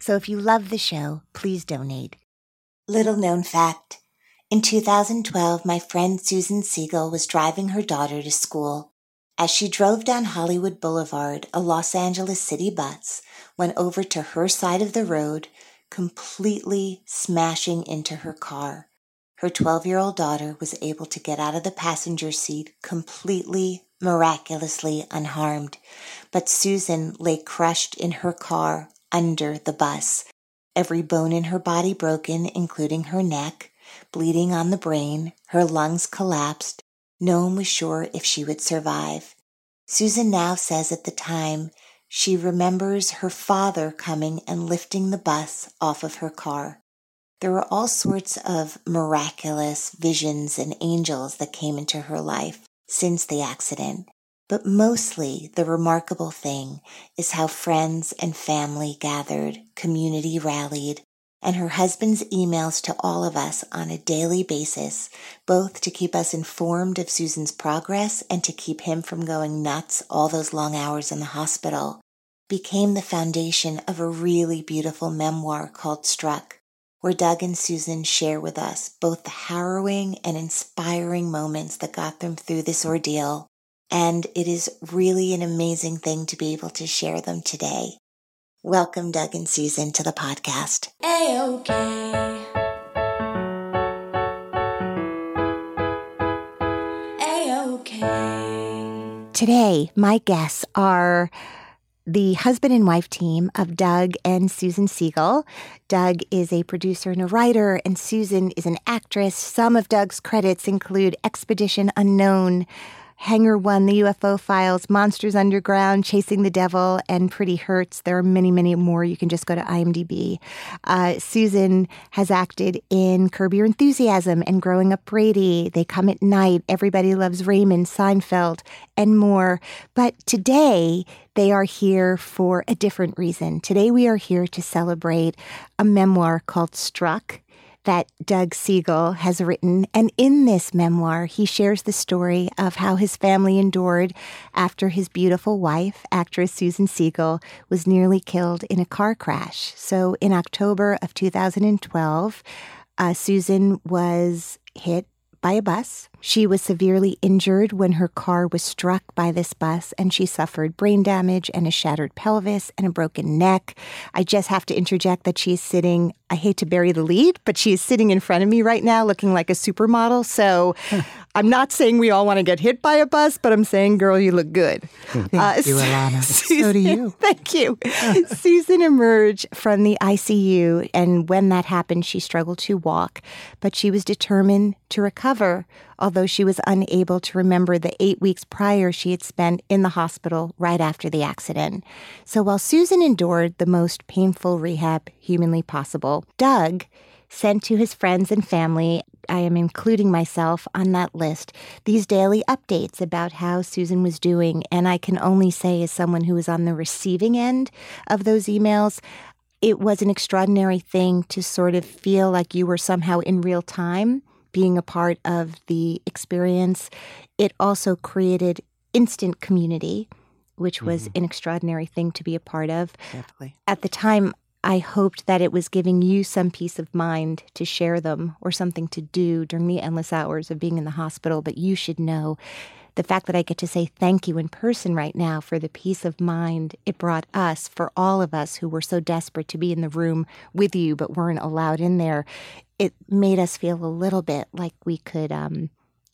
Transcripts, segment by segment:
So if you love the show, please donate. Little known fact. In 2012, my friend Susan Segal was driving her daughter to school. As she drove down Hollywood Boulevard, a Los Angeles city bus went over to her side of the road, completely smashing into her car. Her 12 year old daughter was able to get out of the passenger seat completely, miraculously unharmed. But Susan lay crushed in her car under the bus, every bone in her body broken, including her neck, bleeding on the brain, her lungs collapsed. No one was sure if she would survive. Susan now says at the time she remembers her father coming and lifting the bus off of her car. There were all sorts of miraculous visions and angels that came into her life since the accident. But mostly the remarkable thing is how friends and family gathered, community rallied, and her husband's emails to all of us on a daily basis, both to keep us informed of Susan's progress and to keep him from going nuts all those long hours in the hospital, became the foundation of a really beautiful memoir called Struck, where Doug and Susan share with us both the harrowing and inspiring moments that got them through this ordeal. And it is really an amazing thing to be able to share them today. Welcome, Doug and Susan, to the podcast. A-OK. A-OK. Today, my guests are the husband and wife team of Doug and Susan Segal. Doug is a producer and a writer, and Susan is an actress. Some of Doug's credits include Expedition Unknown, Hangar One, The UFO Files, Monsters Underground, Chasing the Devil, and Pretty Hurts. There are many, many more. You can just go to IMDb. Uh, Susan has acted in Curb Your Enthusiasm and Growing Up Brady. They Come at Night, Everybody Loves Raymond, Seinfeld, and more. But today, they are here for a different reason. Today, we are here to celebrate a memoir called Struck that Doug Segal has written. And in this memoir, he shares the story of how his family endured after his beautiful wife, actress Susan Segal, was nearly killed in a car crash. So in October of 2012, uh, Susan was hit by a bus. She was severely injured when her car was struck by this bus, and she suffered brain damage and a shattered pelvis and a broken neck. I just have to interject that she's sitting, I hate to bury the lead, but she is sitting in front of me right now looking like a supermodel. So I'm not saying we all want to get hit by a bus, but I'm saying, girl, you look good. Thank uh, you. Susan, so do you. Thank you. Susan emerged from the ICU, and when that happened, she struggled to walk, but she was determined to recover although she was unable to remember the eight weeks prior she had spent in the hospital right after the accident. So while Susan endured the most painful rehab humanly possible, Doug sent to his friends and family, I am including myself on that list, these daily updates about how Susan was doing. And I can only say, as someone who was on the receiving end of those emails, it was an extraordinary thing to sort of feel like you were somehow in real time being a part of the experience. It also created instant community, which was Mm-hmm. an extraordinary thing to be a part of. Definitely. At the time, I hoped that it was giving you some peace of mind to share them or something to do during the endless hours of being in the hospital. But you should know the fact that I get to say thank you in person right now for the peace of mind it brought us, for all of us who were so desperate to be in the room with you but weren't allowed in there. It made us feel a little bit like we could um,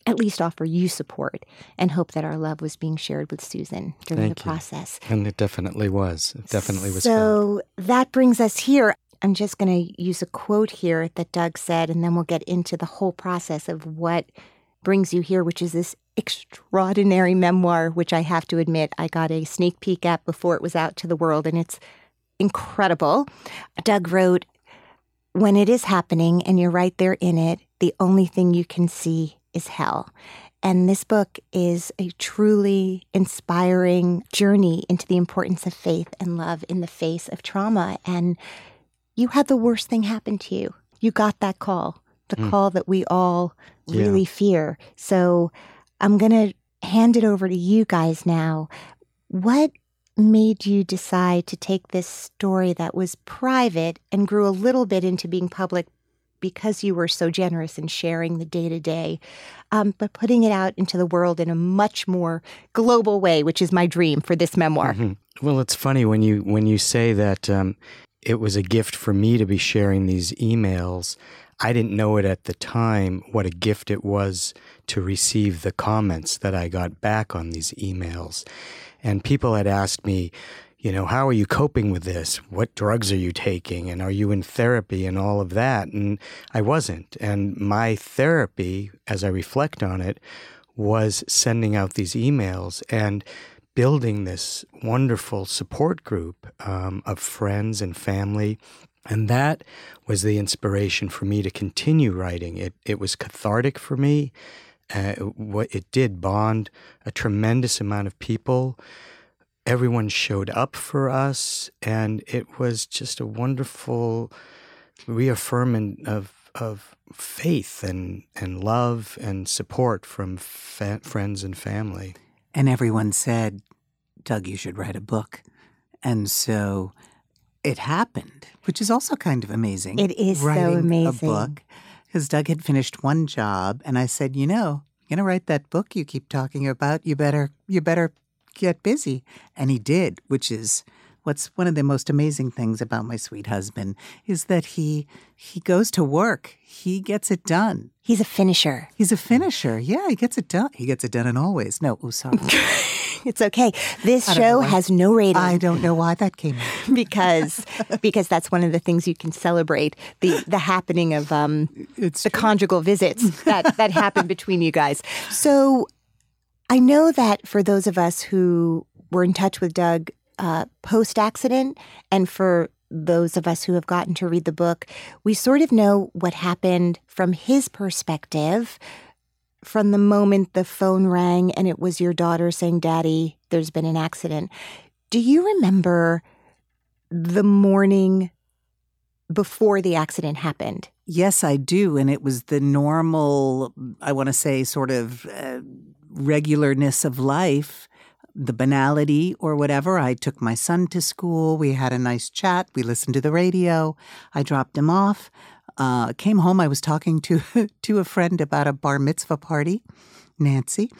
at least offer you support and hope that our love was being shared with Susan during Thank the you. process. And it definitely was. It definitely was. So that brings us here. I'm just going to use a quote here that Doug said, and then we'll get into the whole process of what brings you here, which is this extraordinary memoir, which I have to admit I got a sneak peek at before it was out to the world, and it's incredible. Doug wrote, When it is happening and you're right there in it, the only thing you can see is hell. And this book is a truly inspiring journey into the importance of faith and love in the face of trauma. And you had the worst thing happen to you. You got that call, the hmm. call that we all Yeah. really fear. So I'm going to hand it over to you guys now. What made you decide to take this story that was private and grew a little bit into being public because you were so generous in sharing the day to day, but putting it out into the world in a much more global way, which is my dream for this memoir? Mhm. Well, it's funny when you when you say that um, it was a gift for me to be sharing these emails. I didn't know it at the time what a gift it was to receive the comments that I got back on these emails. And people had asked me, you know, how are you coping with this? What drugs are you taking? And are you in therapy and all of that? And I wasn't. And my therapy, as I reflect on it, was sending out these emails and building this wonderful support group um, of friends and family. And that was the inspiration for me to continue writing. It, it was cathartic for me. Uh, what it did bond a tremendous amount of people. Everyone showed up for us, and it was just a wonderful reaffirming of of faith and and love and support from fa- friends and family. And everyone said, Doug, you should write a book. And so it happened, which is also kind of amazing. It is so amazing. A book. Because Doug had finished one job, and I said, you know, you're gonna write that book you keep talking about. You better, you better get busy. And he did, which is what's one of the most amazing things about my sweet husband is that he he goes to work. He gets it done. He's a finisher. He's a finisher. Yeah, he gets it done. He gets it done and always. No, oh sorry. It's okay. This I don't know show has no rating. I don't know why that came out. because because that's one of the things you can celebrate the the happening of um It's the conjugal visits that that happen between you guys. So I know that for those of us who were in touch with Doug uh, post accident, and for those of us who have gotten to read the book, we sort of know what happened from his perspective. From the moment the phone rang and it was your daughter saying, Daddy, there's been an accident. Do you remember the morning before the accident happened? Yes, I do. And it was the normal, I want to say, sort of uh, regularness of life, the banality or whatever. I took my son to school. We had a nice chat. We listened to the radio. I dropped him off. Uh, came home. I was talking to to a friend about a bar mitzvah party, Nancy,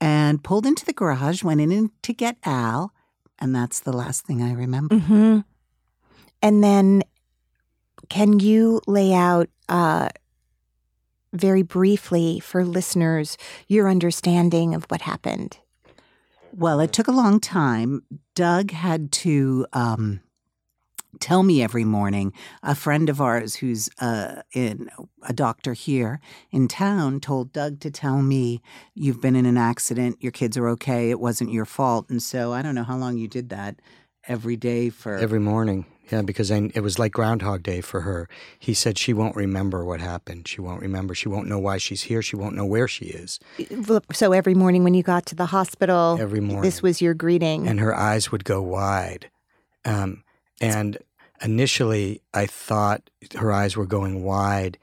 and pulled into the garage. Went in to get Al, and that's the last thing I remember. Mm-hmm. And then, can you lay out uh, very briefly for listeners your understanding of what happened? Well, it took a long time. Doug had to um, tell me every morning. A friend of ours who's uh, in a doctor here in town told Doug to tell me, "You've been in an accident. Your kids are okay. It wasn't your fault." And so I don't know how long you did that every day for Every morning, yeah, because I, it was like Groundhog Day for her. He said she won't remember what happened. She won't remember. She won't know why she's here. She won't know where she is. So every morning when you got to the hospital, Every morning. this was your greeting. and her eyes would go wide. Um, and initially, I thought her eyes were going wide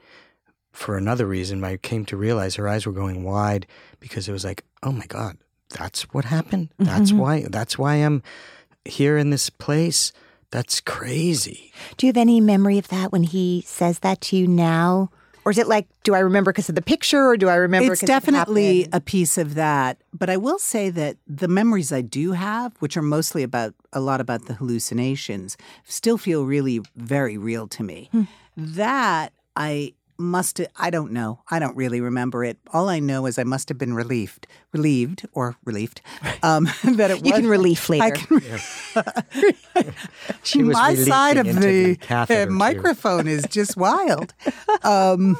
for another reason, But I came to realize her eyes were going wide because it was like, oh my God, that's what happened. That's why. That's why I'm here in this place. That's crazy. Do you have any memory of that when he says that to you now? Or is it like, do I remember because of the picture or do I remember It's 'cause it definitely happened? a piece of that. But I will say that the memories I do have, which are mostly about a lot about the hallucinations, still feel really very real to me. Hmm. That I must I don't know. I don't really remember it. All I know is I must have been relieved, relieved or relieved um, that it You was can relief later. I can She was my side of releasing into the, catheter uh, tube. microphone is just wild. Um,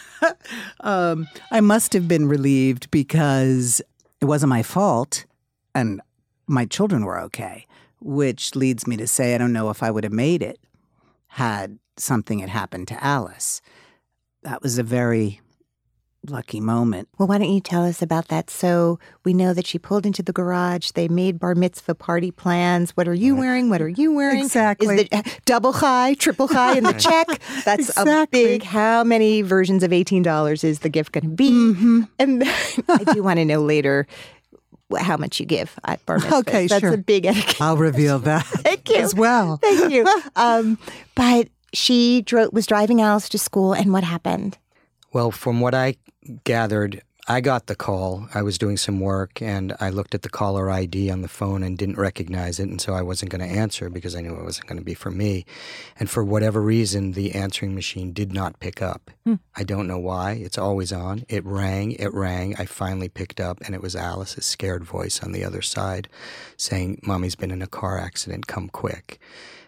um, I must have been relieved because it wasn't my fault, and my children were okay. Which leads me to say, I don't know if I would have made it had something had happened to Alice. That was a very lucky moment. Well, why don't you tell us about that? So we know that she pulled into the garage. They made bar mitzvah party plans. What are you wearing? What are you wearing? Exactly. Is the double high, triple high in the check? That's a big. How many versions of eighteen dollars is the gift going to be? Mm-hmm. And I do want to know later how much you give at bar mitzvah. Okay, That's sure. a big etiquette. I'll reveal that Thank you. as well. Thank you. Um, but she dro- was driving Alice to school, and what happened? Well, from what I gathered, I got the call. I was doing some work and I looked at the caller ID on the phone and didn't recognize it. And so I wasn't going to answer because I knew it wasn't going to be for me. And for whatever reason, the answering machine did not pick up. Hmm. I don't know why. It's always on. It rang, it rang. I finally picked up and it was Alice's scared voice on the other side saying, Mommy's been in a car accident. Come quick.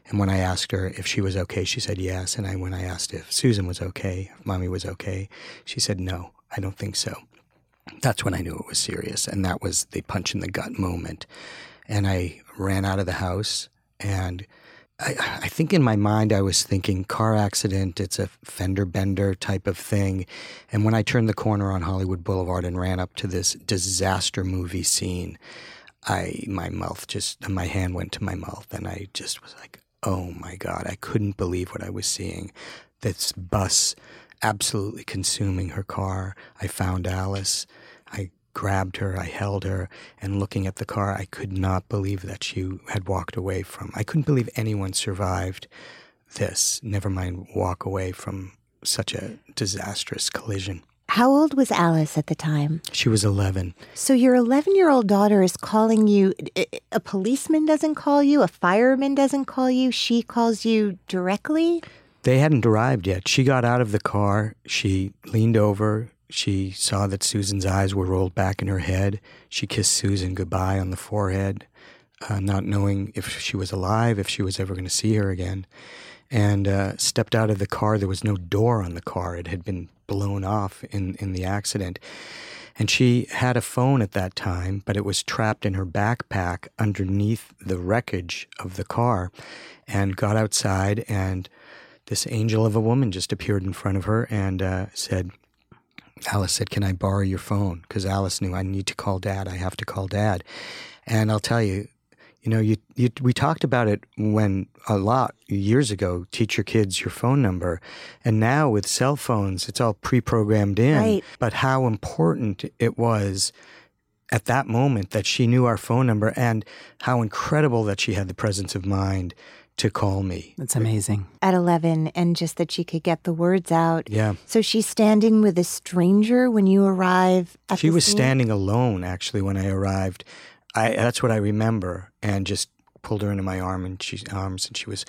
And when I asked her if she was okay, she said yes. And I, when I asked if Susan was okay, if mommy was okay, she said no, I don't think so. That's when I knew it was serious. And that was the punch in the gut moment. And I ran out of the house. And I, I think in my mind, I was thinking car accident, it's a fender bender type of thing. And when I turned the corner on Hollywood Boulevard and ran up to this disaster movie scene, I my mouth just my hand went to my mouth and I just was like, "Oh my god, I couldn't believe what I was seeing. This bus absolutely consuming her car. I found Alice. I grabbed her, I held her, and looking at the car, I could not believe that she had walked away from. I couldn't believe anyone survived this, never mind walk away from such a disastrous collision. How old was Alice at the time? She was 11. So your 11 year old daughter is calling you. A policeman doesn't call you. A fireman doesn't call you. She calls you directly. They hadn't arrived yet. She got out of the car. She leaned over. She saw that Susan's eyes were rolled back in her head. She kissed Susan goodbye on the forehead, uh, not knowing if she was alive, if she was ever going to see her again, and uh, stepped out of the car. There was no door on the car, it had been blown off in, in the accident. And she had a phone at that time, but it was trapped in her backpack underneath the wreckage of the car, and got outside and this angel of a woman just appeared in front of her and uh, said, Alice said, Can I borrow your phone? Because Alice knew I need to call dad. I have to call dad. And I'll tell you, you know, you, you we talked about it when a lot years ago, teach your kids your phone number. And now with cell phones, it's all pre programmed in. Right. But how important it was at that moment that she knew our phone number and how incredible that she had the presence of mind to call me. That's amazing. At 11, and just that she could get the words out. Yeah. So she's standing with a stranger when you arrive at She the was scene? standing alone actually when I arrived. I that's what I remember, and just pulled her into my arm and she arms, and she was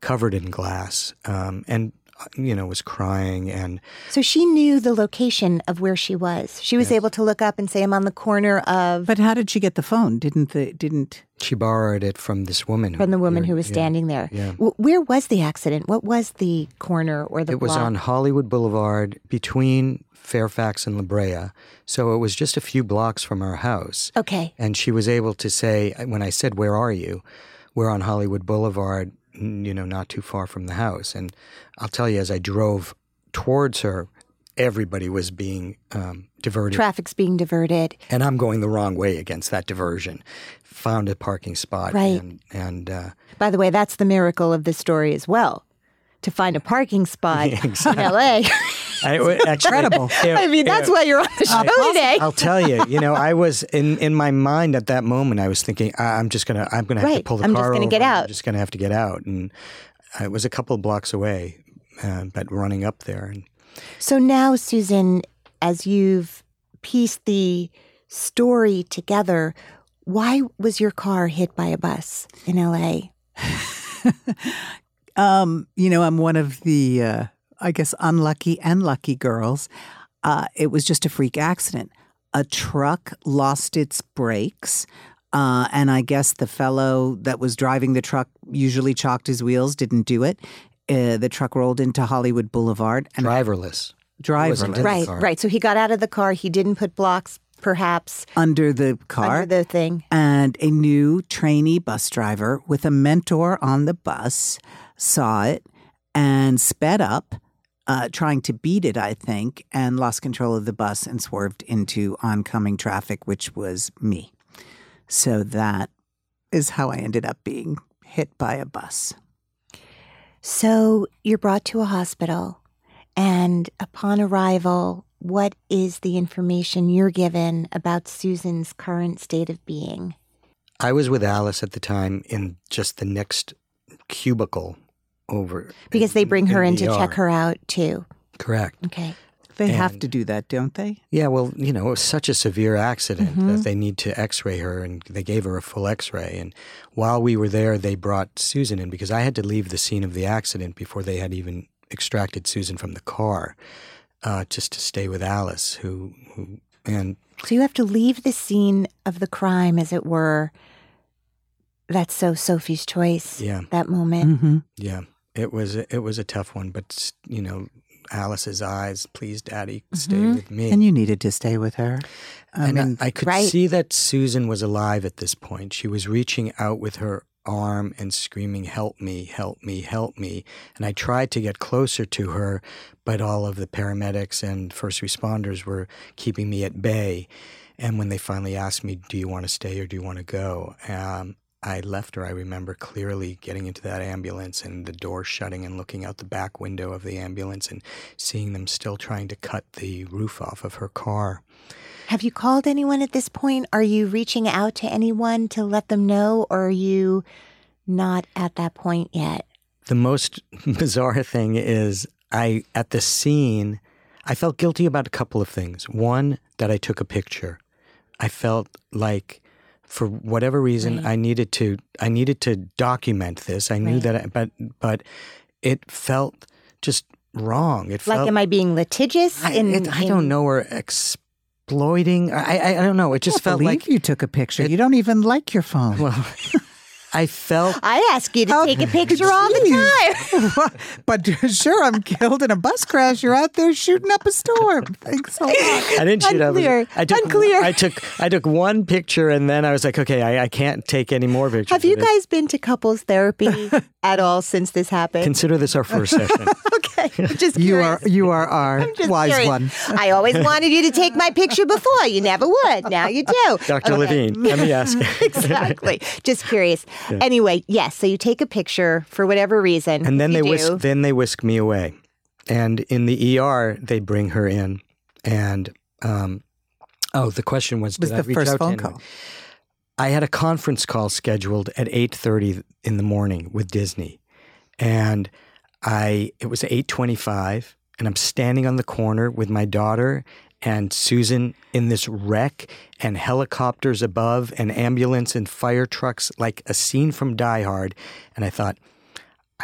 covered in glass, um, and uh, you know was crying, and So she knew the location of where she was. She was able to look up and say, I'm on the corner of. But how did she get the phone? Didn't the didn't she borrowed it from this woman. from the woman who was yeah. standing there. yeah. W- Where was the accident? What was the corner or the It was on Hollywood Boulevard between Fairfax and La Brea, so it was just a few blocks from our house. Okay. And she was able to say, when I said, Where are you? We're on Hollywood Boulevard, you know, not too far from the house. And I'll tell you, as I drove towards her, everybody was being um, diverted. Traffic's being diverted. and I'm going the wrong way against that diversion. Found a parking spot. Right. And, and uh, By the way, that's the miracle of this story as well. To find a parking spot in LA. I, actually, Incredible. it- I mean, that's it- why you're on the show today. I'll tell you. You know, I was in in my mind at that moment. I was thinking, I- I'm just gonna, I'm gonna have to pull the I'm just gonna over. get out. I'm just gonna have to get out, and it was a couple of blocks away, uh, but running up there, and So now, Susan, as you've pieced the story together, why was your car hit by a bus in LA? Um, you know, I'm one of the, uh, I guess, unlucky and lucky girls. Uh, it was just a freak accident. A truck lost its brakes. Uh, and I guess the fellow that was driving the truck usually chalked his wheels, didn't do it. Uh, the truck rolled into Hollywood Boulevard and driverless. wasn't driverless in the Right, car. right. So he got out of the car. He didn't put blocks, perhaps, under the car. under the thing. and a new trainee bus driver with a mentor on the bus saw it and sped up, uh, trying to beat it, I think, and lost control of the bus and swerved into oncoming traffic, which was me. So that is how I ended up being hit by a bus. So you're brought to a hospital, and upon arrival, what is the information you're given about Susan's current state of being? I was with Alice at the time in just the next cubicle over Because they bring her in, to the check ER. her out too. Correct. Okay. They have to do that, don't they? Yeah, well, you know, it was such a severe accident Mm-hmm. that they need to x ray her, and they gave her a full x ray. And while we were there, they brought Susan in because I had to leave the scene of the accident before they had even extracted Susan from the car uh, just to stay with Alice, who, who and So you have to leave the scene of the crime, as it were. That's so Sophie's choice. yeah, That moment. Mm-hmm. yeah, it was a, it was a tough one, but you know, Alice's eyes, please, Daddy, stay Mhm. with me. And you needed to stay with her. I and mean, I, I could right. see that Susan was alive at this point. She was reaching out with her arm and screaming, Help me, help me, help me. And I tried to get closer to her, but all of the paramedics and first responders were keeping me at bay. And when they finally asked me, Do you want to stay or do you want to go? Um, I left her. I remember clearly getting into that ambulance and the door shutting and looking out the back window of the ambulance and seeing them still trying to cut the roof off of her car. Have you called anyone at this point? Are you reaching out to anyone to let them know, or are you not at that point yet? the most bizarre thing is I at the scene I felt guilty about a couple of things. One that I took a picture. I felt like for whatever reason Right. I needed to I needed to document this. I knew Right. that I, but but it felt just wrong. It Like, felt am I being litigious? I, in, it- I in- don't know or exploiting. I, I I don't know. It just felt like you took a picture. you don't even like your phone. well I felt I ask you to How- take a picture all the time. but sure, I'm killed in a bus crash. You're out there shooting up a storm. Thanks a lot. I didn't shoot up. Unclear. I took, Unclear. I took I took one picture and then I was like, okay, I, I can't take any more pictures. Have you guys been to couples therapy at all since this happened? consider this our first session? okay, just You curious. are you are our wise curious. one. I always wanted you to take my picture before. You never would. Now you do. Dr. Okay. Levine, let me ask. exactly. Just curious. Anyway, yes. So you take a picture for whatever reason. and then they do. whisk then they whisk me away. And in the ER, they bring her in and um oh, the question was Was did I the reach first out to phone anyone? call. I had a conference call scheduled at 8:30 in the morning with Disney. And I it was 8:25 and I'm standing on the corner with my daughter and Susan in this wreck and helicopters above and ambulance and fire trucks like a scene from Die Hard and I thought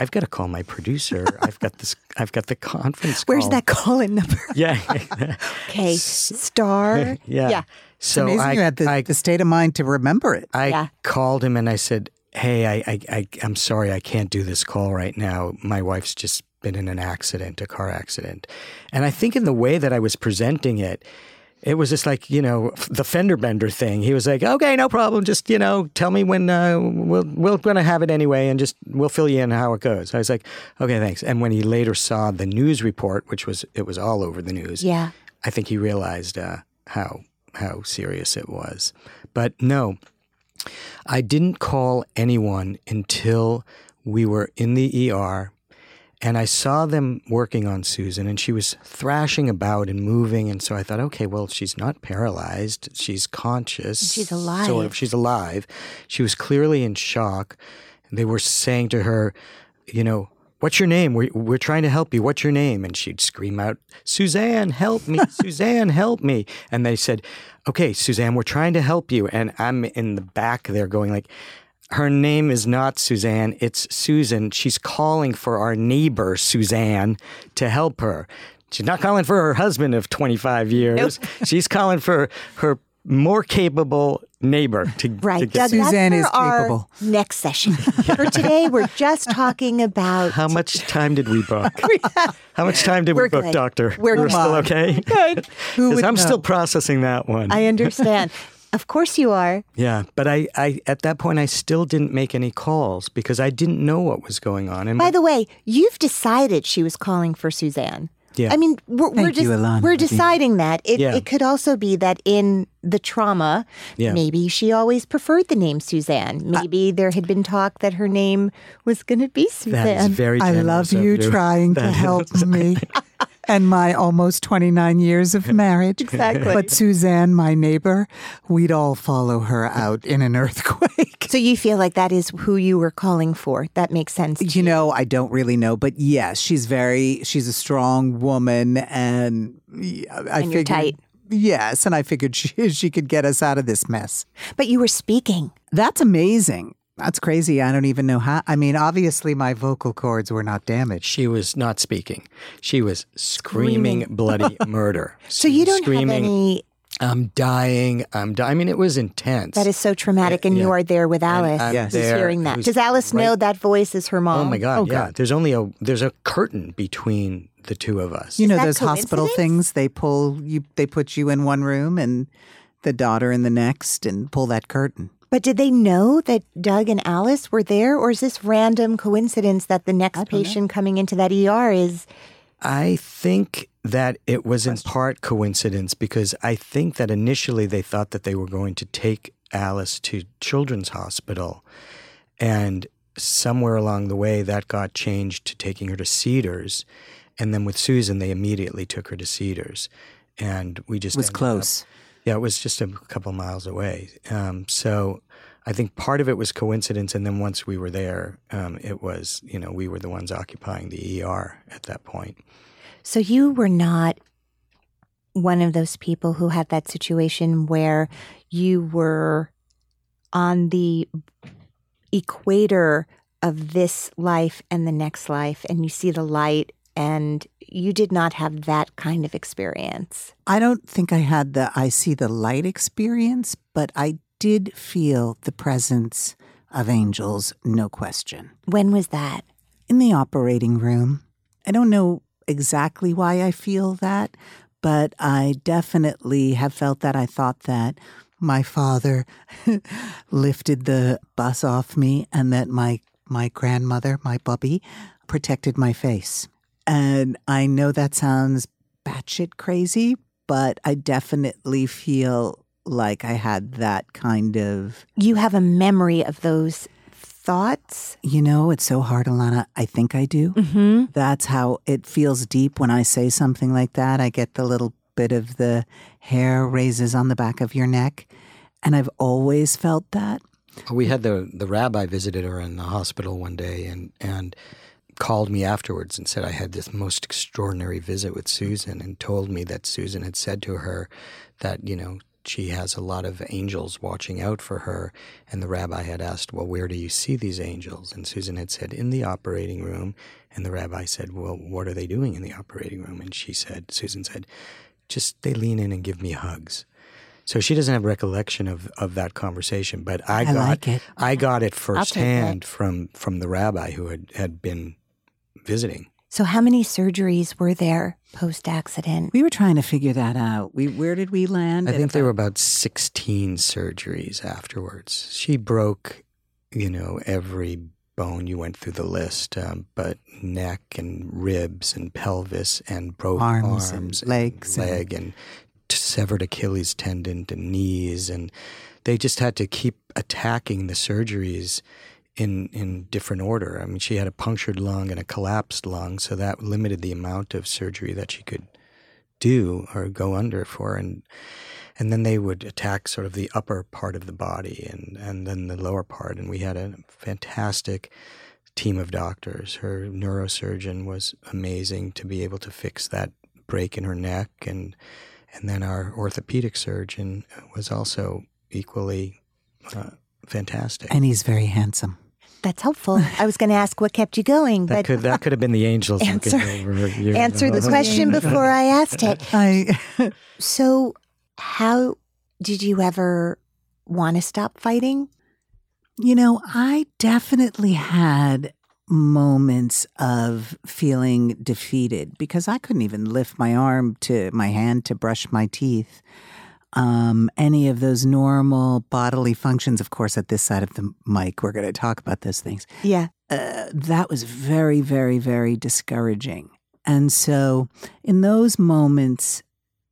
I've got to call my producer. I've got this I've got the conference Where's call. that call-in number? Yeah. Okay, star. yeah. Yeah. So Amazing I, you had the, I the state of mind to remember it. I Yeah. called him and I said, "Hey, I, I, I, I'm sorry, I can't do this call right now. My wife's just been in an accident, a car accident." And I think in the way that I was presenting it, it was just like you know the fender bender thing. He was like, "Okay, no problem. Just you know, tell me when uh, we'll we're gonna have it anyway, and just we'll fill you in how it goes." I was like, "Okay, thanks." And when he later saw the news report, which was it was all over the news, Yeah. I think he realized uh, how how serious it was. But no, I didn't call anyone until we were in the ER, And I saw them working on Susan, and she was thrashing about and moving. And so I thought, okay, well, she's not paralyzed. She's conscious. She's alive. Sort of. She's alive. She was clearly in shock. They were saying to her, you know, what's your name? We're, we're trying to help you. What's your name? And she'd scream out, Suzanne, help me. Suzanne, help me. And they said, okay, Suzanne, we're trying to help you. And I'm in the back there going like, her name is not Suzanne, it's Susan. She's calling for our neighbor, Suzanne, to help her. She's not calling for her husband of 25 years. She's calling for her more capable neighbor to, to Right, get Doug, Suzanne that's is our capable. Next session. For today, we're just talking about How much time did we book? How much time did we We're book, good. Doctor? We're We're still okay? Good. Who Because I'm know? still processing that one. I understand. Of course you are. yeah, but I, I, at that point, I still didn't make any calls because I didn't know what was going on. And By the way, you've decided she was calling for Suzanne. Yeah. I mean, we're, we're Thank just you, Ilana, we're deciding that. It, Yeah. it could also be that in the trauma, Yeah. maybe she always preferred the name Suzanne. Maybe there had been talk that her name was going to be that is Suzanne. very. I love of you trying to help me and my almost 29 years of marriage. Exactly. But Suzanne, my neighbor, we'd all follow her out in an earthquake. so you feel like that is who you were calling for. That makes sense. You know, I don't really know, but yes, she's very, she's a strong woman and I And you're figured. tight. Yes, and I figured she, she could get us out of this mess. But you were speaking. That's amazing. That's crazy. I don't even know how. I mean, obviously, my vocal cords were not damaged. She was not speaking. She was screaming, bloody murder. So you don't screaming, have any. I'm dying. I'm dying. I mean, it was intense. That is so traumatic, and you are there with Alice. I'm Yes. who's there, hearing that. who's Does Alice know that voice is her mom? Oh my god! Oh, yeah, God. there's only a there's a curtain between the two of us. You know those hospital things they pull you they put you in one room and the daughter in the next and pull that curtain. But did they know that Doug and Alice were there, or is this random coincidence that the next patient coming into that ER is? I think that it was in part coincidence because I think that initially they thought that they were going to take Alice to Children's Hospital. And somewhere along the way, that got changed to taking her to Cedars. And then with Susan, they immediately took her to Cedars. And we just It was ended up- close. Yeah, it was just a couple miles away. Um, so I think part of it was coincidence. And then once we were there, um, it was, you know, we were the ones occupying the ER at that point. So you were not one of those people who had that situation where you were on the equator of this life and the next life, and you see the light, and you did not have that kind of experience. I don't think I had the I see the light experience, but I did feel the presence of angels, no question. When was that? In the operating room. I don't know exactly why I feel that, but I definitely have felt that. I thought that my father lifted the bus off me and that my my grandmother, my bubby, protected my face. And I know that sounds batshit crazy, but I definitely feel like I had that kind of You have a memory of those thoughts? you know, it's so hard, Ilana. I think I do. Mm-hmm. That's how it feels deep when I say something like that. I get the little bit of the hair raises on the back of your neck. And I've always felt that. We had the the rabbi visited her in the hospital one day and and called me afterwards and said I had this most extraordinary visit with Susan and told me that Susan had said to her that you know she has a lot of angels watching out for her. And the rabbi had asked well where do you see these angels? And Susan had said in the operating room. And the rabbi said well what are they doing in the operating room? And she said Susan said just they lean in and give me hugs. So she doesn't have recollection of, of that conversation, but I, I got like it. I got it firsthand from from the rabbi who had, had been visiting. So, how many surgeries were there post accident? We were trying to figure that out. We where did we land? I At think there were about- about sixteen surgeries afterwards. She broke, you know, every bone. You went through the list, um, but neck and ribs and pelvis and broke Arms arms, and legs and- leg and, t- severed Achilles tendon and knees, and they just had to keep attacking the surgeries in in different order. I mean, she had a punctured lung and a collapsed lung, so that limited the amount of surgery that she could do or go under for, and and then they would attack sort of the upper part of the body and and then the lower part, and we had a fantastic team of doctors. Her neurosurgeon was amazing to be able to fix that break in her neck, and and then our orthopedic surgeon was also equally uh, fantastic. And he's very handsome. That's helpful. I was going to ask what kept you going, That but could that could have been the angels Answer- looking over answer the question before I asked it. I So, how did you ever want to stop fighting? You know, I definitely had moments of feeling defeated because I couldn't even lift my arm to my hand to brush my teeth. Um, any of those normal bodily functions, of course, at this side of the mic, we're going to talk about those things. Yeah. Uh, that was very, very, very discouraging. And so, in those moments,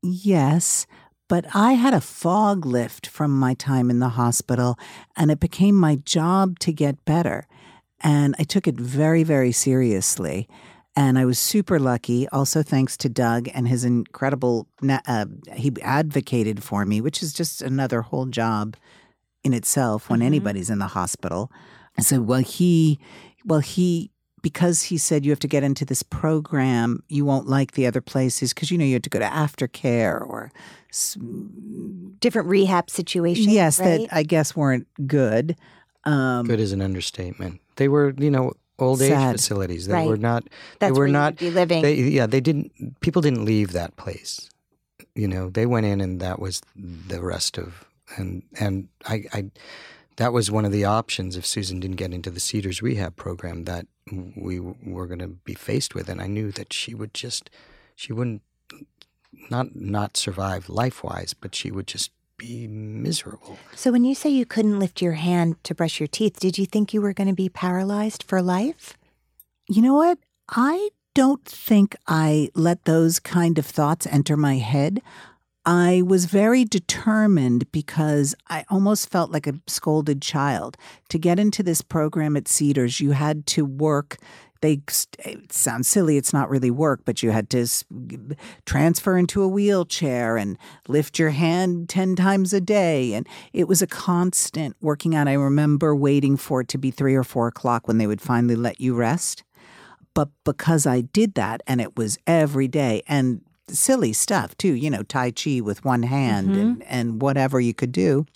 yes, but I had a fog lift from my time in the hospital, and it became my job to get better. And I took it very, very seriously. And I was super lucky, also thanks to Doug and his incredible, uh, he advocated for me, which is just another whole job in itself when Mhm. anybody's in the hospital. And so, well, he, well, he, because he said you have to get into this program, you won't like the other places because you know you have to go to aftercare or s- Different rehab situations. yes, right? that I guess weren't good. Um, Good is an understatement. They were, you know, old age facilities. They Right. were not. That's they were not. living. They, yeah, they didn't. People didn't leave that place. You know, they went in, and that was the rest of. And and I, I that was one of the options if Susan didn't get into the Cedars rehab program that we were going to be faced with, and I knew that she would just, she wouldn't, not not survive life wise, but she would just be miserable. so, when you say you couldn't lift your hand to brush your teeth, did you think you were going to be paralyzed for life? You know what? I don't think I let those kind of thoughts enter my head. I was very determined because I almost felt like a scolded child. To get into this program at Cedars, you had to work. They it sounds silly, it's not really work, but you had to transfer into a wheelchair and lift your hand 10 times a day. And it was a constant working out. I remember waiting for it to be three or four o'clock when they would finally let you rest. But because I did that and it was every day and silly stuff too, you know, Tai Chi with one hand mm-hmm. and, and whatever you could do.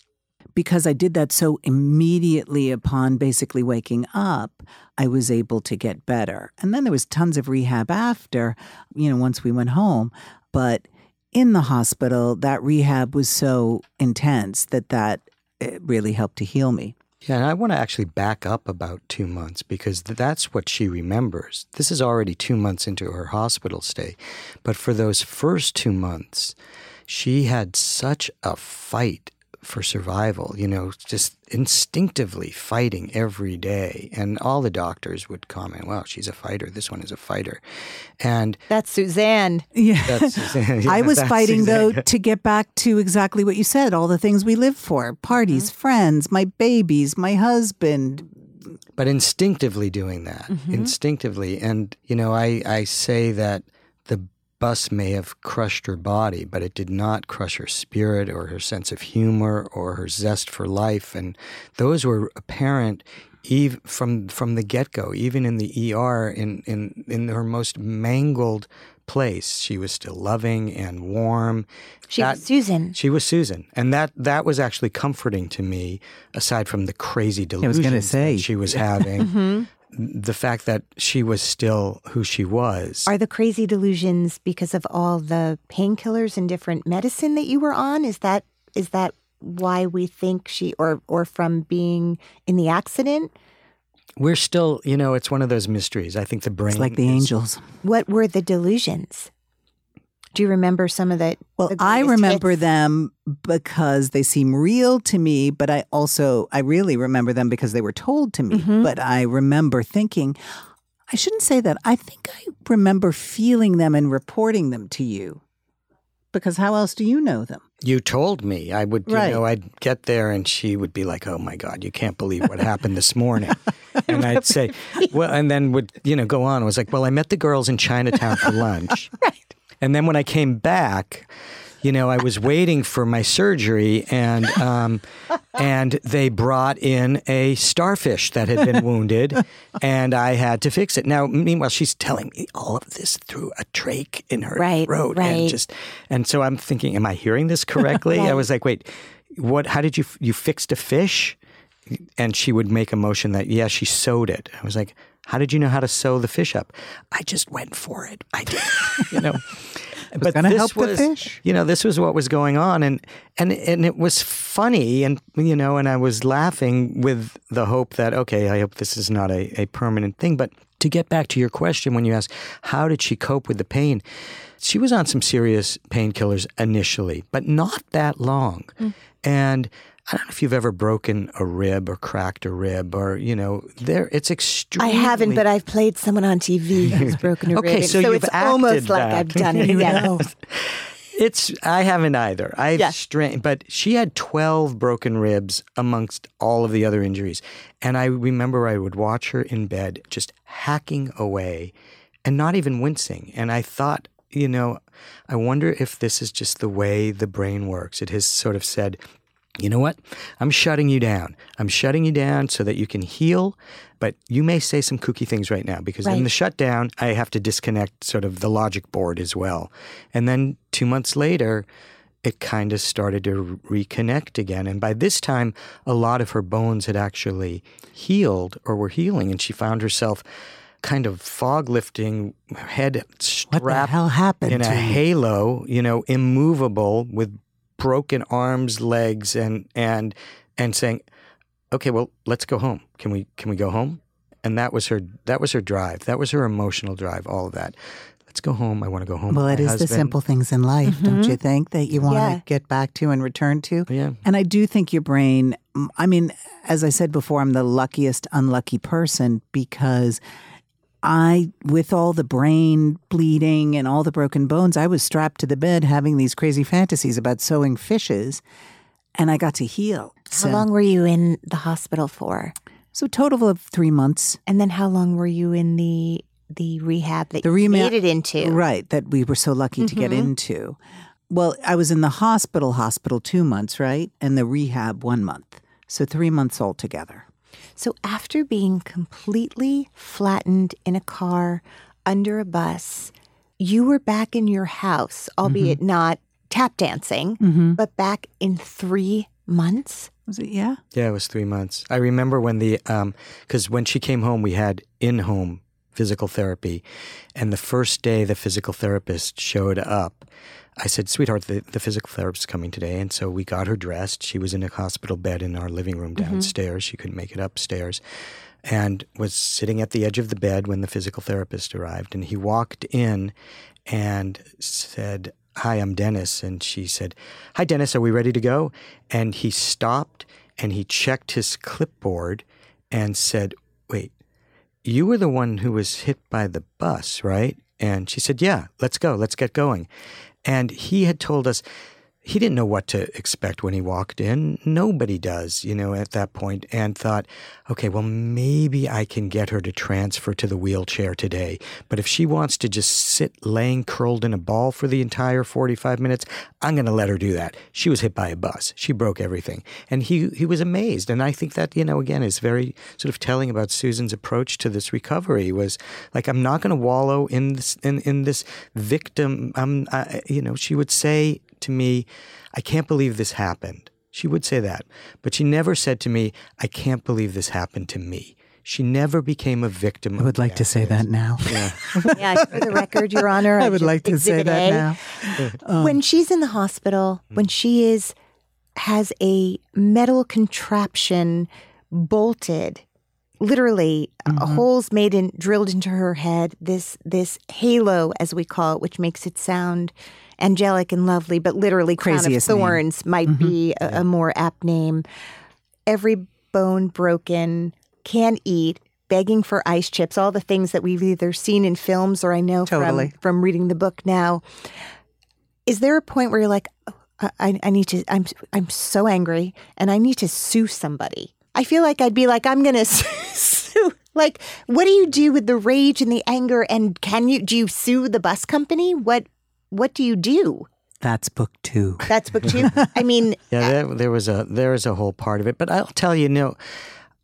Because I did that so immediately upon basically waking up, I was able to get better. And then there was tons of rehab after, you know, once we went home. But in the hospital, that rehab was so intense that that it really helped to heal me. Yeah, and I want to actually back up about two months because th- that's what she remembers. This is already two months into her hospital stay. But for those first two months, she had such a fight for survival, you know, just instinctively fighting every day. And all the doctors would comment, wow, she's a fighter. This one is a fighter. And That's Suzanne. Yeah. that's, I was that's fighting though to get back to exactly what you said, all the things we live for, parties, mm-hmm. friends, my babies, my husband. but instinctively doing that mm-hmm. instinctively and you know i i say that the bus may have crushed her body but it did not crush her spirit or her sense of humor or her zest for life and those were apparent even from from the get-go even in the ER in in in her most mangled place she was still loving and warm She That- was Susan. she was Susan, and that that was actually comforting to me. Aside from the crazy delusions I was delusions gonna say. that she was having, the fact that she was still who she was. Are the crazy delusions because of all the painkillers and different medicine that you were on? Is that is that why we think she or or from being in the accident? We're still, you know, it's one of those mysteries. I think the brain It's like the is- angels. What were the delusions? Do you remember some of the? Well, the I remember hits? them because they seem real to me, but I also I really remember them because they were told to me. Mhm. But I remember thinking, I shouldn't say that. I think I remember feeling them and reporting them to you. Because how else do you know them? You told me I would, you know, I'd get there and she would be like, "Oh my God, you can't believe what happened this morning," and I'd say, well, and then would you know go on. I was like, well, I met the girls in Chinatown for lunch, Right. And then when I came back, you know, I was waiting for my surgery, and um, and they brought in a starfish that had been wounded, and I had to fix it. Now, meanwhile, she's telling me all of this through a trach in her Right, throat, right. and just and so I'm thinking, am I hearing this correctly? I was like, wait, what? How did you you fixed a fish? And she would make a motion that yeah, she sewed it. I was like, how did you know how to sew the fish up? I just went for it. I did, you know. but this help the fish. you know, this was what was going on, and and and it was funny, and you know, and I was laughing with the hope that okay, I hope this is not a, a permanent thing. But to get back to your question, when you ask how did she cope with the pain, she was on some serious painkillers initially, but not that long, mm. and. I don't know if you've ever broken a rib or cracked a rib or, you know, there it's extremely. I haven't, but I've played someone on TV who's broken a Okay, rib. so so you've it's almost acted like. I've done it. Yeah. It's I haven't either. I've Yeah. strained, but she had twelve broken ribs amongst all of the other injuries, and I remember I would watch her in bed just hacking away, and not even wincing. And I thought, you know, I wonder if this is just the way the brain works. It has sort of said, you know what? I'm shutting you down. I'm shutting you down so that you can heal, but you may say some kooky things right now because in the shutdown, I have to disconnect sort of the logic board as well. And then two months later, it kind of started to reconnect again. And by this time, a lot of her bones had actually healed or were healing, and she found herself kind of fog lifting, head strapped hell happened in a you? halo, you know, immovable with broken arms, legs, and and and saying, "Okay, well, let's go home. Can we can we go home?" And that was her that was her drive. That was her emotional drive. All of that. Let's go home. I want to go home. Well, with it my is the simple things in life, don't mm-hmm. you think, that you want Yeah. to get back to and return to? Yeah. And I do think your brain, I mean, as I said before, I'm the luckiest unlucky person because I, with all the brain bleeding and all the broken bones, I was strapped to the bed having these crazy fantasies about sewing fishes and I got to heal. How long were you in the hospital for? So, total of three months. And then how long were you in the the rehab that The you made it into? Right, that we were so lucky to get Mhm. into. Well, I was in the hospital, hospital two months, right? And the rehab one month. So three months altogether. So after being completely flattened in a car under a bus, you were back in your house, albeit not tap dancing, Mm-hmm. but back in three months. Was it, yeah? Yeah, it was three months. I remember when the um because when she came home, we had in home physical therapy, and the first day the physical therapist showed up, I said, "Sweetheart, the, the physical therapist is coming today," and so we got her dressed. She was in a hospital bed in our living room mm-hmm. downstairs. She couldn't make it upstairs. And was sitting at the edge of the bed when the physical therapist arrived. And he walked in and said, Hi, I'm Dennis. And she said, Hi, Dennis, are we ready to go? And he stopped and he checked his clipboard and said, Wait, you were the one who was hit by the bus, right? And she said, Yeah, let's go, let's get going. And he had told us he didn't know what to expect when he walked in. Nobody does, you know, at that point, and thought, okay, well, maybe I can get her to transfer to the wheelchair today. But if she wants to just sit laying curled in a ball for the entire 45 minutes, I'm going to let her do that. She was hit by a bus. She broke everything. And he, he was amazed. And I think that, you know, again, is very sort of telling about Susan's approach to this recovery was like, I'm not going to wallow in this, in, in this victim. Um, I, you know, she would say to me, I can't believe this happened. She would say that. But she never said to me, I can't believe this happened to me. She never became a victim. I would like to say that now. Yeah. Yeah, for the record, Your Honor. I I've would like to say that A. now. Um, when she's in the hospital, mm-hmm. when she is has a metal contraption bolted, literally uh, mm-hmm. holes made in drilled into her head. This this halo, as we call it, which makes it sound angelic and lovely, but literally crown of Craziest name. thorns might mm-hmm. be a, a more apt name. Every bone broken, can't eat. Begging for ice chips, all the things that we've either seen in films or I know Totally. from, from reading the book now. Is there a point where you're like, "Oh, I, I- I need to, I'm, I'm so angry and I need to sue somebody? I feel like I'd be like, I'm going to sue Like, what do you do with the rage and the anger? And can you do you sue the bus company? What what do you do? That's book two. That's book two. I mean, Yeah, there, there was a there was a whole part of it, but I'll tell you, no,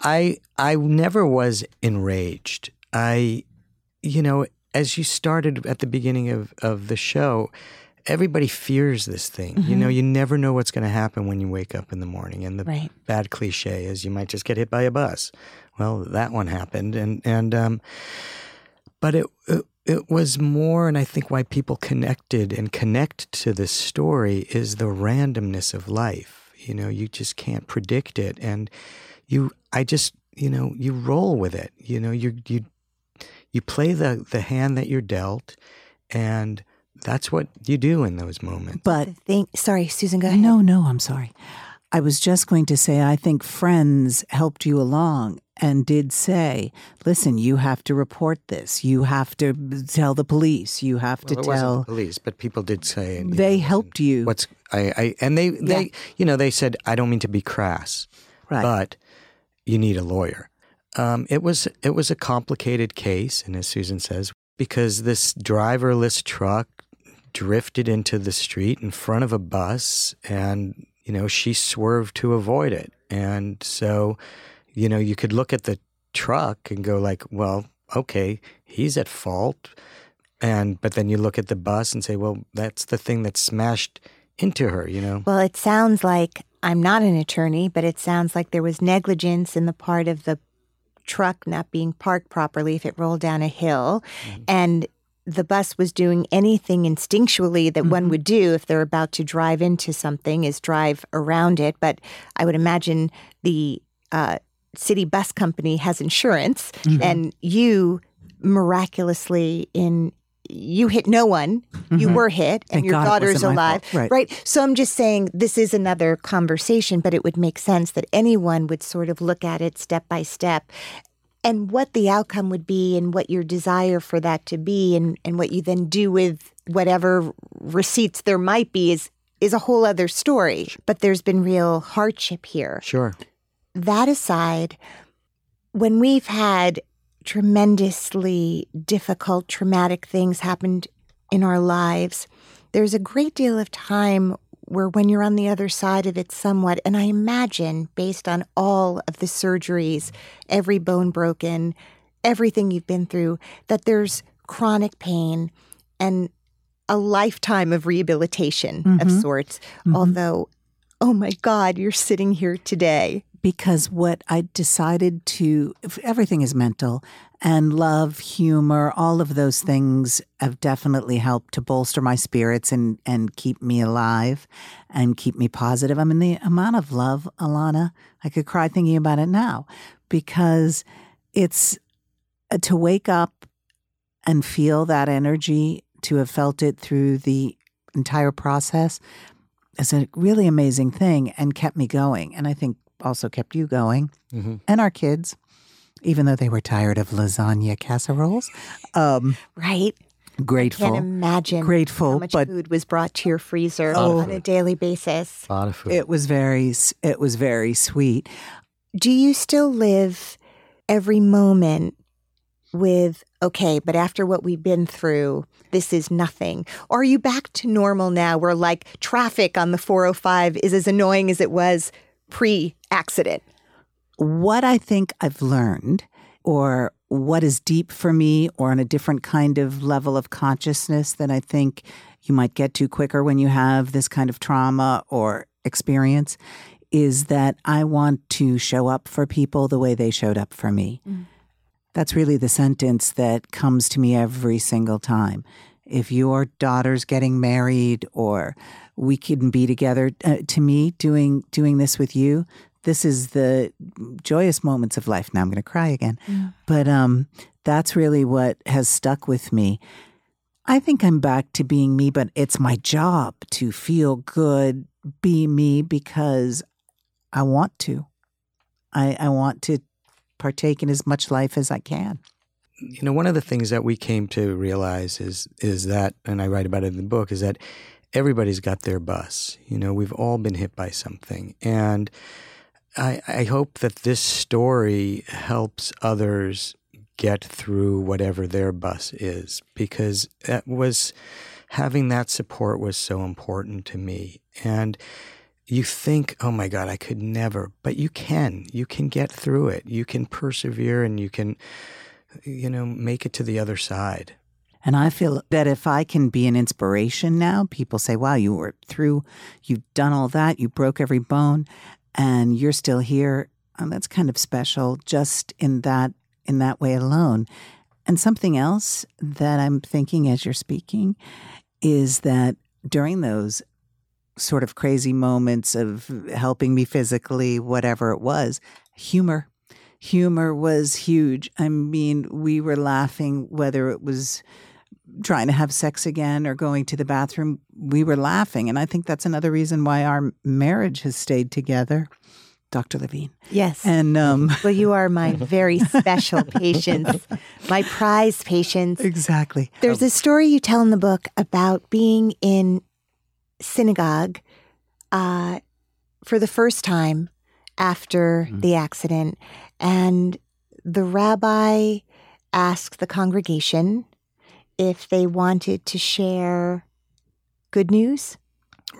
I I never was enraged. I, you know, as you started at the beginning of of the show, everybody fears this thing. You know, you never know what's going to happen when you wake up in the morning, and the Right. bad cliche is you might just get hit by a bus. Well, that one happened, and and um, but it, it it was more, and I think why people connected and connect to this story is the randomness of life. You know, you just can't predict it, and you, I just, you know, you roll with it. You know, you you you play the the hand that you're dealt, and that's what you do in those moments. But the thing. Sorry, Susan. Go ahead. no, no, I'm sorry. I was just going to say, I think friends helped you along and did say, listen, you have to report this. You have to tell the police. You have Well, to tell. the police, but people did say They know, helped you. What's I, I and they they you know they said I don't mean to be crass, Right. but you need a lawyer. Um, it was it was a complicated case, and as Susan says, because this driverless truck drifted into the street in front of a bus, and you know she swerved to avoid it, and so you know you could look at the truck and go like, well, okay, he's at fault, and but then you look at the bus and say, well, that's the thing that smashed into her, you know. Well, it sounds like I'm not an attorney, but it sounds like there was negligence in the part of the truck not being parked properly if it rolled down a hill. Mm-hmm. And the bus was doing anything instinctually that one mm-hmm. would do if they're about to drive into something is drive around it. But I would imagine the uh, city bus company has insurance, mm-hmm. and you miraculously in you hit no one. You mm-hmm. were hit, and Thank your God daughter's alive. fault. Right. So I'm just saying this is another conversation, but it would make sense that anyone would sort of look at it step by step and what the outcome would be and what your desire for that to be and, and what you then do with whatever receipts there might be is is a whole other story. But there's been real hardship here Sure. that aside, when we've had tremendously difficult, traumatic things happened in our lives, there's a great deal of time where when you're on the other side of it somewhat, and I imagine based on all of the surgeries, every bone broken, everything you've been through, that there's chronic pain and a lifetime of rehabilitation of mm-hmm. sorts. Mm-hmm. Although, oh my God, you're sitting here today. Because what I decided to everything is mental and love, humor, all of those things have definitely helped to bolster my spirits and and keep me alive and keep me positive. I mean the amount of love, Ilana, I could cry thinking about it now because it's uh, to wake up and feel that energy, to have felt it through the entire process is a really amazing thing and kept me going. And I think also kept you going Mhm. and our kids, even though they were tired of lasagna casseroles. Um, Right? grateful. Can't imagine Grateful, how much but- food was brought to your freezer Oh. on a daily basis. A lot of food. It was very, it was very sweet. Do you still live every moment with, okay, but after what we've been through, this is nothing? Or are you back to normal now where like traffic on the 405 is as annoying as it was pre accident? What I think I've learned, or what is deep for me, or on a different kind of level of consciousness that I think you might get to quicker when you have this kind of trauma or experience, is that I want to show up for people the way they showed up for me. Mm. That's really the sentence that comes to me every single time. If your daughter's getting married or we couldn't be together, uh, to me, doing doing this with you, this is the joyous moments of life. Now I'm going to cry again, but um, that's really what has stuck with me. I think I'm back to being me, but it's my job to feel good, be me because I want to. I, I want to partake in as much life as I can. you know, one of the things that we came to realize is is that, and I write about it in the book, is that everybody's got their bus. You know, we've all been hit by something, and I, I hope that this story helps others get through whatever their bus is because that was having that support was so important to me. And you think, oh my God, I could never, but you can. You can get through it. You can persevere and you can, you know, make it to the other side. And I feel that if I can be an inspiration now, people say, wow, you were through, you've done all that, you broke every bone, and you're still here. And that's kind of special just in that in that way alone. And something else that I'm thinking as you're speaking is that during those sort of crazy moments of helping me physically, whatever it was, humor. Humor was huge. I mean, we were laughing, whether it was trying to have sex again or going to the bathroom, we were laughing. And I think that's another reason why our marriage has stayed together. Dr. Levine. Yes. And um, well, you are my very special patients, my prize patients. Exactly. There's a story you tell in the book about being in synagogue uh, for the first time after Mhm. the accident, and the rabbi asked the congregation if they wanted to share good news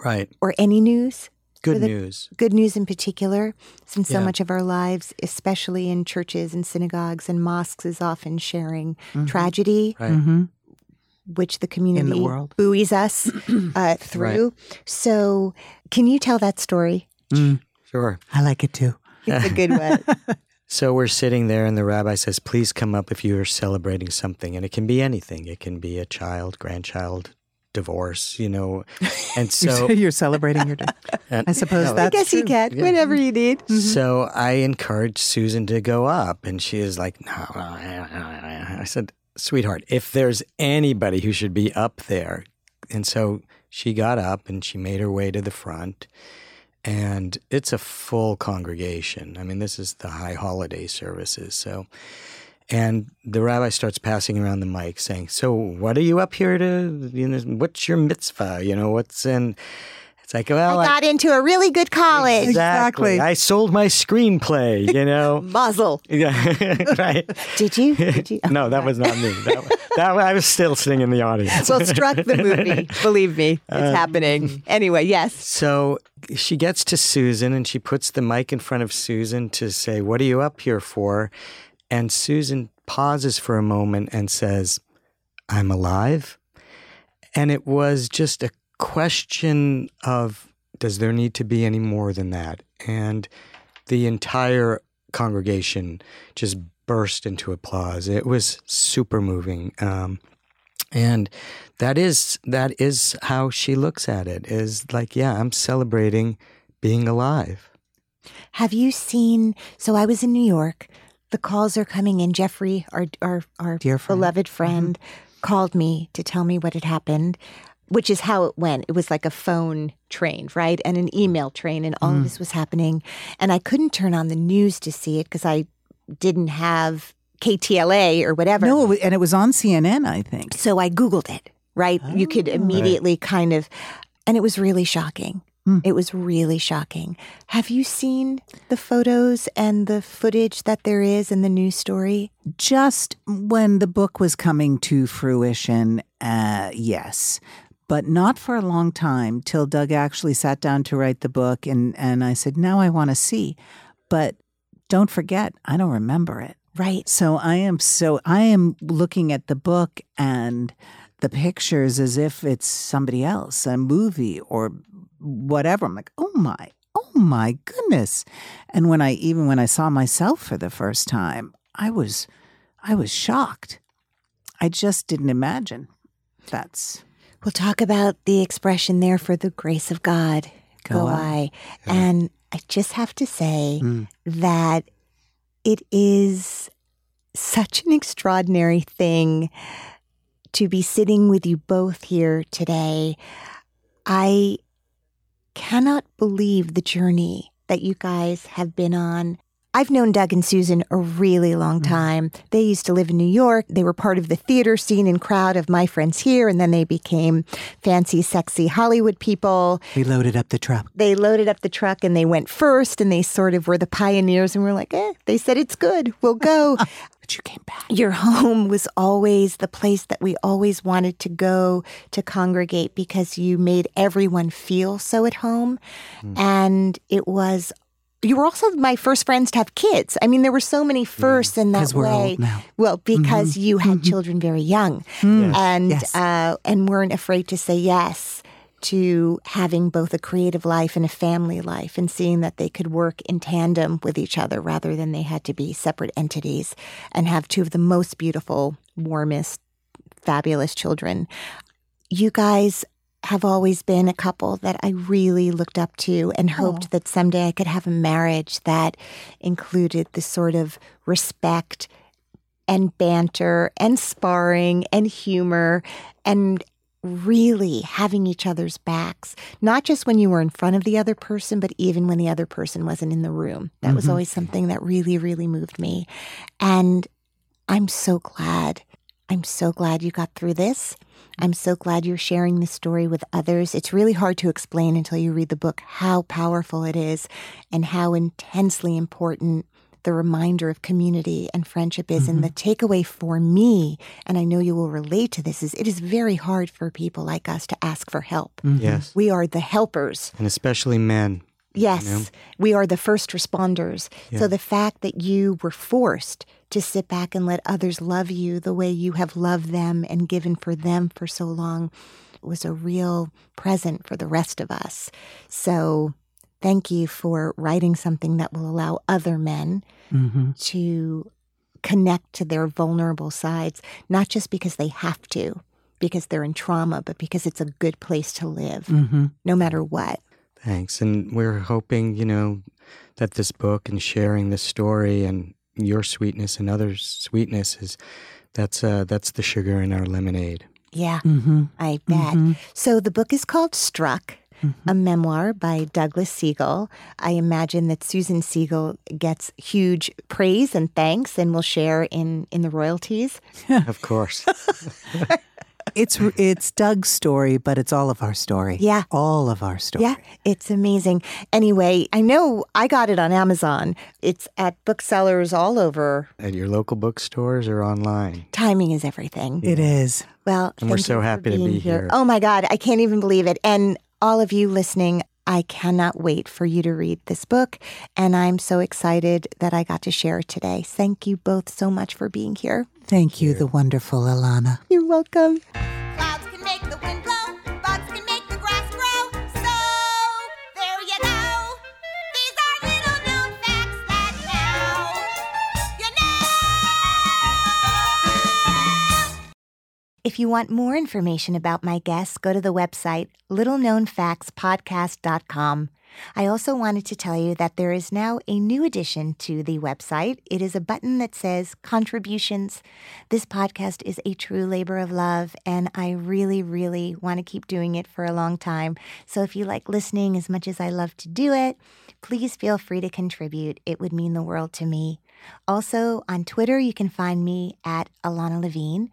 Right. or any news Good the- news. good news in particular, since so Yeah. much of our lives, especially in churches and synagogues and mosques, is often sharing Mhm. tragedy, Right. Mhm. which the community in the world. buoys us uh, through. So, can you tell that story? Mm, Sure. I like it too. It's a good one. So we're sitting there, and the rabbi says, Please come up if you are celebrating something. And it can be anything. It can be a child, grandchild, divorce, you know. And so, you're celebrating your day. and- I suppose no, I that's guess you can, Yeah. whatever you need. Mm-hmm. So I encouraged Susan to go up, and she is like, no, no, no, no, no." I said, sweetheart, if there's anybody who should be up there. And so she got up and she made her way to the front. And it's a full congregation. I mean, this is the high holiday services. So, and the rabbi starts passing around the mic saying, So, what are you up here to, you know, what's your mitzvah? You know, what's in, it's like, well, I got into a really good college. Exactly. Exactly. I sold my screenplay, you know. Mazel. yeah, right. Did you? Did you? No, that was not me. That, that I was still sitting in the audience. well, struck the movie. Believe me, it's um, happening. Anyway, yes. So she gets to Susan and she puts the mic in front of Susan to say, "What are you up here for?" And Susan pauses for a moment and says, "I'm alive." And it was just a question of does there need to be any more than that? And the entire congregation just burst into applause. It was super moving. Um, and that is that is how she looks at it is like, yeah, I'm celebrating being alive. Have you seen? So I was in New York. The calls are coming in. Jeffrey, our our our Dear friend. beloved friend, called me to tell me what had happened, which is how it went. It was like a phone train, right, and an email train, and all of this was happening. And I couldn't turn on the news to see it because I didn't have KTLA or whatever. No, and it was on CNN, I think. So I Googled it, right? You could immediately kind of, and it was really shocking. Hmm. It was really shocking. Have you seen the photos and the footage that there is in the news story? Just when the book was coming to fruition, uh, yes. But not for a long time till Doug actually sat down to write the book. And, and I said, now I want to see. But don't forget, I don't remember it. Right. So I am so I am looking at the book and the pictures as if it's somebody else, a movie or whatever. I'm like, oh my, oh my goodness. And when I even when I saw myself for the first time, I was I was shocked. I just didn't imagine. That's We'll talk about the expression there for the grace of God. Go I. I. And I just have to say Mm. that it is such an extraordinary thing to be sitting with you both here today. I cannot believe the journey that you guys have been on. I've known Doug and Susan a really long time. They used to live in New York. They were part of the theater scene and crowd of my friends here, and then they became fancy, sexy Hollywood people. We loaded up the truck. They loaded up the truck and they went first, and they sort of were the pioneers. And we're like, eh, they said it's good. We'll go. But you came back. Your home was always the place that we always wanted to go to congregate because you made everyone feel so at home. And it was, you were also my first friends to have kids. I mean, there were so many firsts in that way. Well, because you had children very young and, Yes. uh, and weren't afraid to say yes to having both a creative life and a family life and seeing that they could work in tandem with each other rather than they had to be separate entities and have two of the most beautiful, warmest, fabulous children. You guys have always been a couple that I really looked up to and oh. hoped that someday I could have a marriage that included the sort of respect and banter and sparring and humor and really having each other's backs, not just when you were in front of the other person, but even when the other person wasn't in the room. That was mm-hmm. always something that really, really moved me. And I'm so glad. I'm so glad you got through this. I'm so glad you're sharing this story with others. It's really hard to explain until you read the book how powerful it is and how intensely important the reminder of community and friendship is. And mm-hmm. the takeaway for me, and I know you will relate to this, is it is very hard for people like us to ask for help. Mm-hmm. Yes. We are the helpers. And especially men. Yes, we are the first responders. So the fact that you were forced to sit back and let others love you the way you have loved them and given for them for so long was a real present for the rest of us. So thank you for writing something that will allow other men Mm-hmm. to connect to their vulnerable sides, not just because they have to, because they're in trauma, but because it's a good place to live, Mm-hmm. no matter what. Thanks. And we're hoping, you know, that this book and sharing this story and your sweetness and others' sweetness is that's uh that's the sugar in our lemonade. Yeah. Mm-hmm. I bet. So the book is called Struck, a memoir by Douglas Segal. I imagine that Susan Segal gets huge praise and thanks and will share in, in the royalties. Of course. It's it's Doug's story, but it's all of our story. Yeah. all of our story. Yeah, it's amazing. Anyway, I know I got it on Amazon. It's at booksellers all over. At your local bookstores or online. Timing is everything. It is. Well, And we're so you happy to being be here. Oh my God, I can't even believe it. And all of you listening, I cannot wait for you to read this book. And I'm so excited that I got to share it today. Thank you both so much for being here. Thank you, the wonderful Ilana. You're welcome. If you want more information about my guests, go to the website littleknownfactspodcast.com. I also wanted to tell you that there is now a new addition to the website. It is a button that says contributions. This podcast is a true labor of love, and I really, really want to keep doing it for a long time. So if you like listening as much as I love to do it, please feel free to contribute. It would mean the world to me. Also, on Twitter, you can find me at Ilana Levine.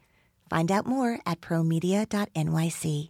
Find out more at promedia.nyc.